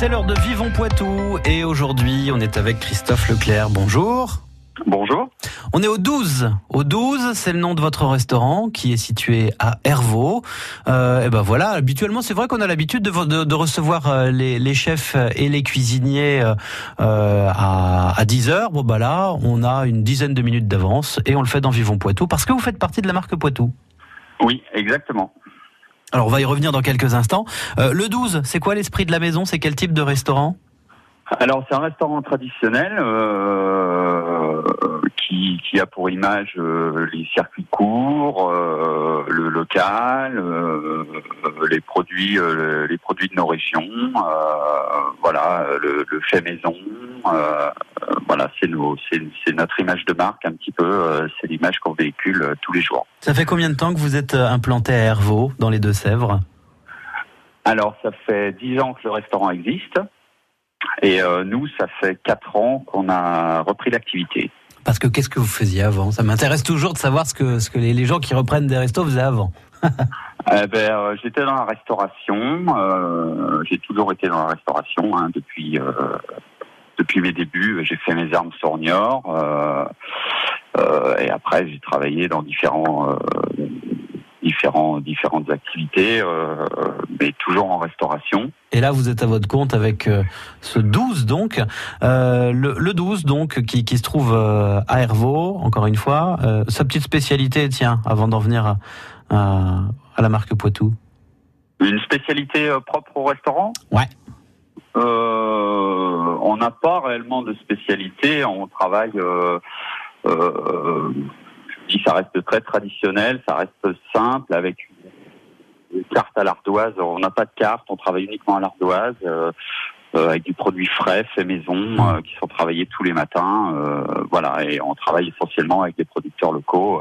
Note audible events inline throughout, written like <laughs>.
C'est l'heure de Vivons Poitou et aujourd'hui on est avec Christophe Leclerc. Bonjour. Bonjour. On est au 12. Au 12, c'est le nom de votre restaurant qui est situé à Hervaux. Euh, et ben voilà, habituellement c'est vrai qu'on a l'habitude de, de, recevoir euh, les, les, chefs et les cuisiniers euh, à, à 10 heures. Bon bah là, on a une dizaine de minutes d'avance et on le fait dans Vivons Poitou parce que vous faites partie de la marque Poitou. Oui, exactement. Alors on va y revenir dans quelques instants. Euh, le 12, c'est quoi l'esprit de la maison? C'est quel type de restaurant? Alors c'est un restaurant traditionnel euh, qui, qui, a pour image euh, les circuits courts, euh, le local, euh, les produits, les produits de nos régions, voilà, le, le, fait maison. voilà, c'est c'est notre image de marque un petit peu. c'est l'image qu'on véhicule tous les jours. Ça fait combien de temps que vous êtes implanté à Hervaux, dans les Deux-Sèvres? Alors, ça fait dix ans que le restaurant existe. Et euh, nous, ça fait quatre ans qu'on a repris l'activité. Parce que qu'est-ce que vous faisiez avant? Ça m'intéresse toujours de savoir ce que, ce que les, gens qui reprennent des restos faisaient avant. <laughs> eh ben, euh, j'étais dans la restauration. Euh, j'ai toujours été dans la restauration hein, depuis depuis mes débuts. J'ai fait mes armes sur euh, et après, j'ai travaillé dans différents différents différentes activités, euh, mais toujours en restauration. Et là, vous êtes à votre compte avec euh, ce 12 donc, euh, le, le, 12 donc qui, qui se trouve à Hervaux, encore une fois. Euh, sa petite spécialité, tiens, avant d'en venir à, à, à, la marque Poitou. Une spécialité propre au restaurant? Ouais. on n'a pas réellement de spécialité. On travaille ça reste très traditionnel, ça reste simple avec une carte à l'ardoise. On n'a pas de carte, on travaille uniquement à l'ardoise. Euh, euh, avec du produit frais, fait maison, euh, qui sont travaillés tous les matins. voilà, et on travaille essentiellement avec des producteurs locaux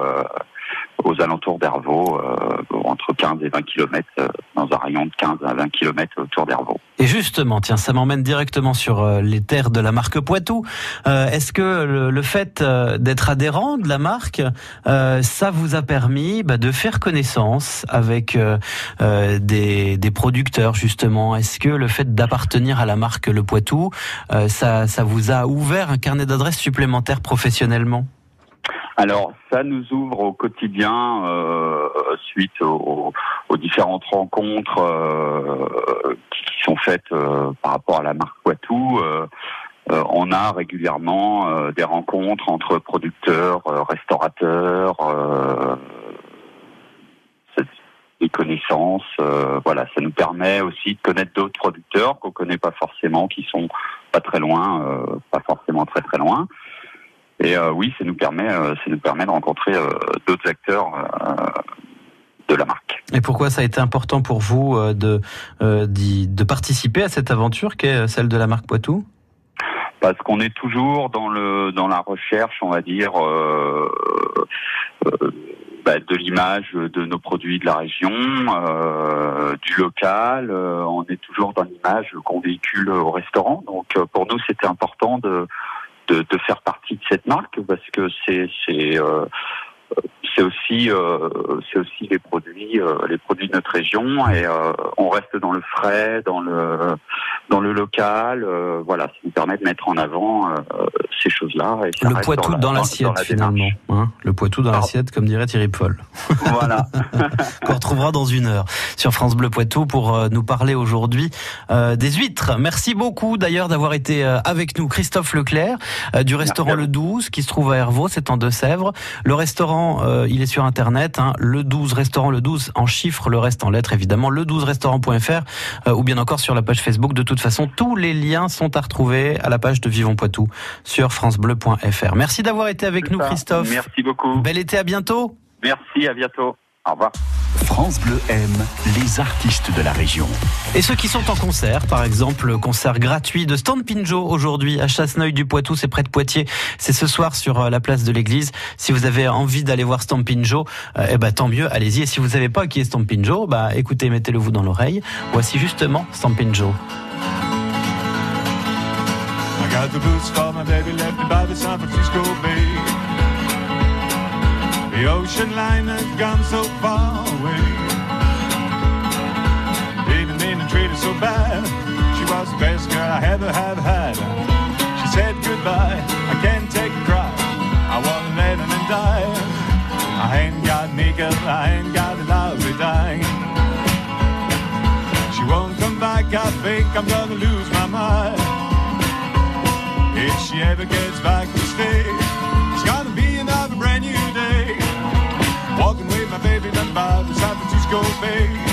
aux alentours d'Hervaux, entre 15 et 20 km, dans un rayon de 15 à 20 km autour d'Hervaux. Et justement, tiens, ça m'emmène directement sur euh, les terres de la marque Poitou. Euh, est-ce que le, fait euh, d'être adhérent de la marque, ça vous a permis bah, de faire connaissance avec des, des, producteurs justement? Est-ce que le fait d'appartenir à la marque Le Poitou, ça, ça vous a ouvert un carnet d'adresses supplémentaire professionnellement? Alors, ça nous ouvre au quotidien euh, suite aux, aux, différentes rencontres euh, qui sont faites euh, par rapport à la marque Poitou. Euh, euh, on a régulièrement des rencontres entre producteurs, restaurateurs, des connaissances. voilà, ça nous permet aussi de connaître d'autres producteurs qu'on connaît pas forcément, qui sont pas très loin, pas forcément très très loin. Et euh, oui, ça nous permet, euh, ça nous permet de rencontrer euh, d'autres acteurs de la marque. Et pourquoi ça a été important pour vous de, de participer à cette aventure qui est celle de la marque Poitou? Parce qu'on est toujours dans le dans la recherche, on va dire, euh, euh, bah, de l'image de nos produits de la région, euh, du local. on est toujours dans l'image qu'on véhicule au restaurant. Donc pour nous, c'était important de de, de, faire partie de cette marque parce que c'est c'est euh, c'est aussi euh, c'est aussi les produits euh, les produits de notre région et euh, on reste dans le frais dans le dans le local euh, voilà ça nous permet de mettre en avant ces choses là et le Poitou dans, l'assiette finalement hein. Le Poitou dans l'assiette comme dirait Thierry Paul. <laughs> voilà. <laughs> Qu'on retrouvera dans une heure sur France Bleu Poitou pour nous parler aujourd'hui des huîtres. Merci beaucoup d'ailleurs d'avoir été avec nous. Christophe Leclerc du restaurant Le 12 qui se trouve à Hervaux c'est en Deux-Sèvres. Le restaurant euh, il est sur internet, hein, le 12 restaurant, le 12 en chiffres, le reste en lettres évidemment, le 12 restaurant.fr euh, ou bien encore sur la page Facebook. De toute façon, tous les liens sont à retrouver à la page de Vivons Poitou sur francebleu.fr. Merci d'avoir été avec nous, Christophe. Merci beaucoup. Bel été, à bientôt. Merci, à bientôt. Au revoir. France Bleu aime les artistes de la région. Et ceux qui sont en concert, par exemple, concert gratuit de Stand Pinjo aujourd'hui à Chasseneuil du Poitou, c'est près de Poitiers. C'est ce soir sur euh, la place de l'église. Si vous avez envie d'aller voir Stand Pinjo, euh, eh ben, tant mieux, allez-y. Et si vous savez pas qui est Stand Pinjo, bah, écoutez, mettez-le vous dans l'oreille. Voici justement Stand Pinjo. The ocean line has gone so far away. Didn't mean to treat her so bad. She was the best girl. never have had. She said goodbye, I can't take a cry. I wanna let and die. I ain't got nickel, I ain't got a lovely dying. She won't come back, I think I'm gonna lose my mind. If she ever gets back to stay, baby down by the San Francisco Bay.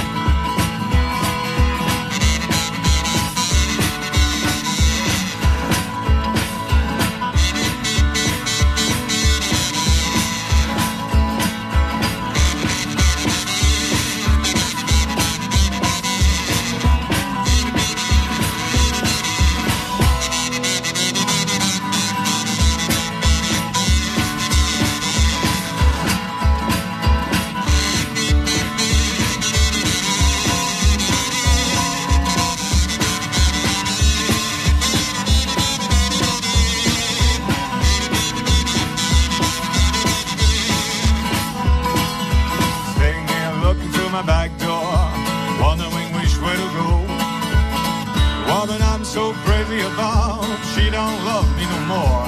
My back door, wondering which way to go. Woman I'm so crazy about, she don't love me no more.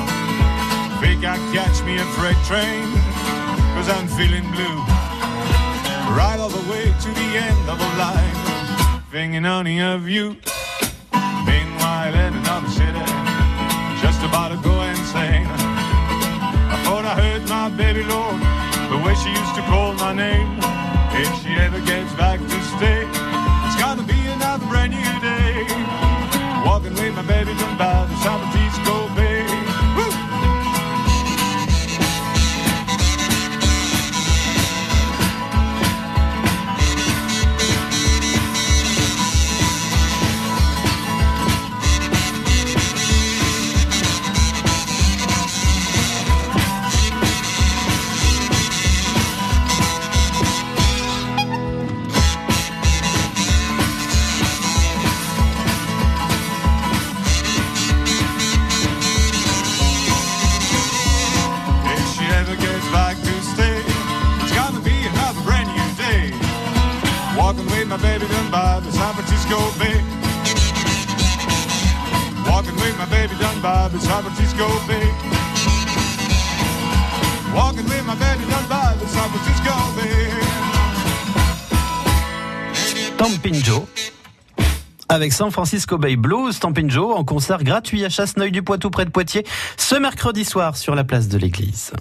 Think I catch me a freight train, cause I'm feeling blue. Right all the way to the end of the line, thinking only of you. Meanwhile, in another city, just about to go insane. I thought I heard my baby Lord, the way she used to call my name. Joe. Avec San Francisco Bay Blues, Stampin' Joe en concert gratuit à Chasseneuil du Poitou près de Poitiers ce mercredi soir sur la place de l'église.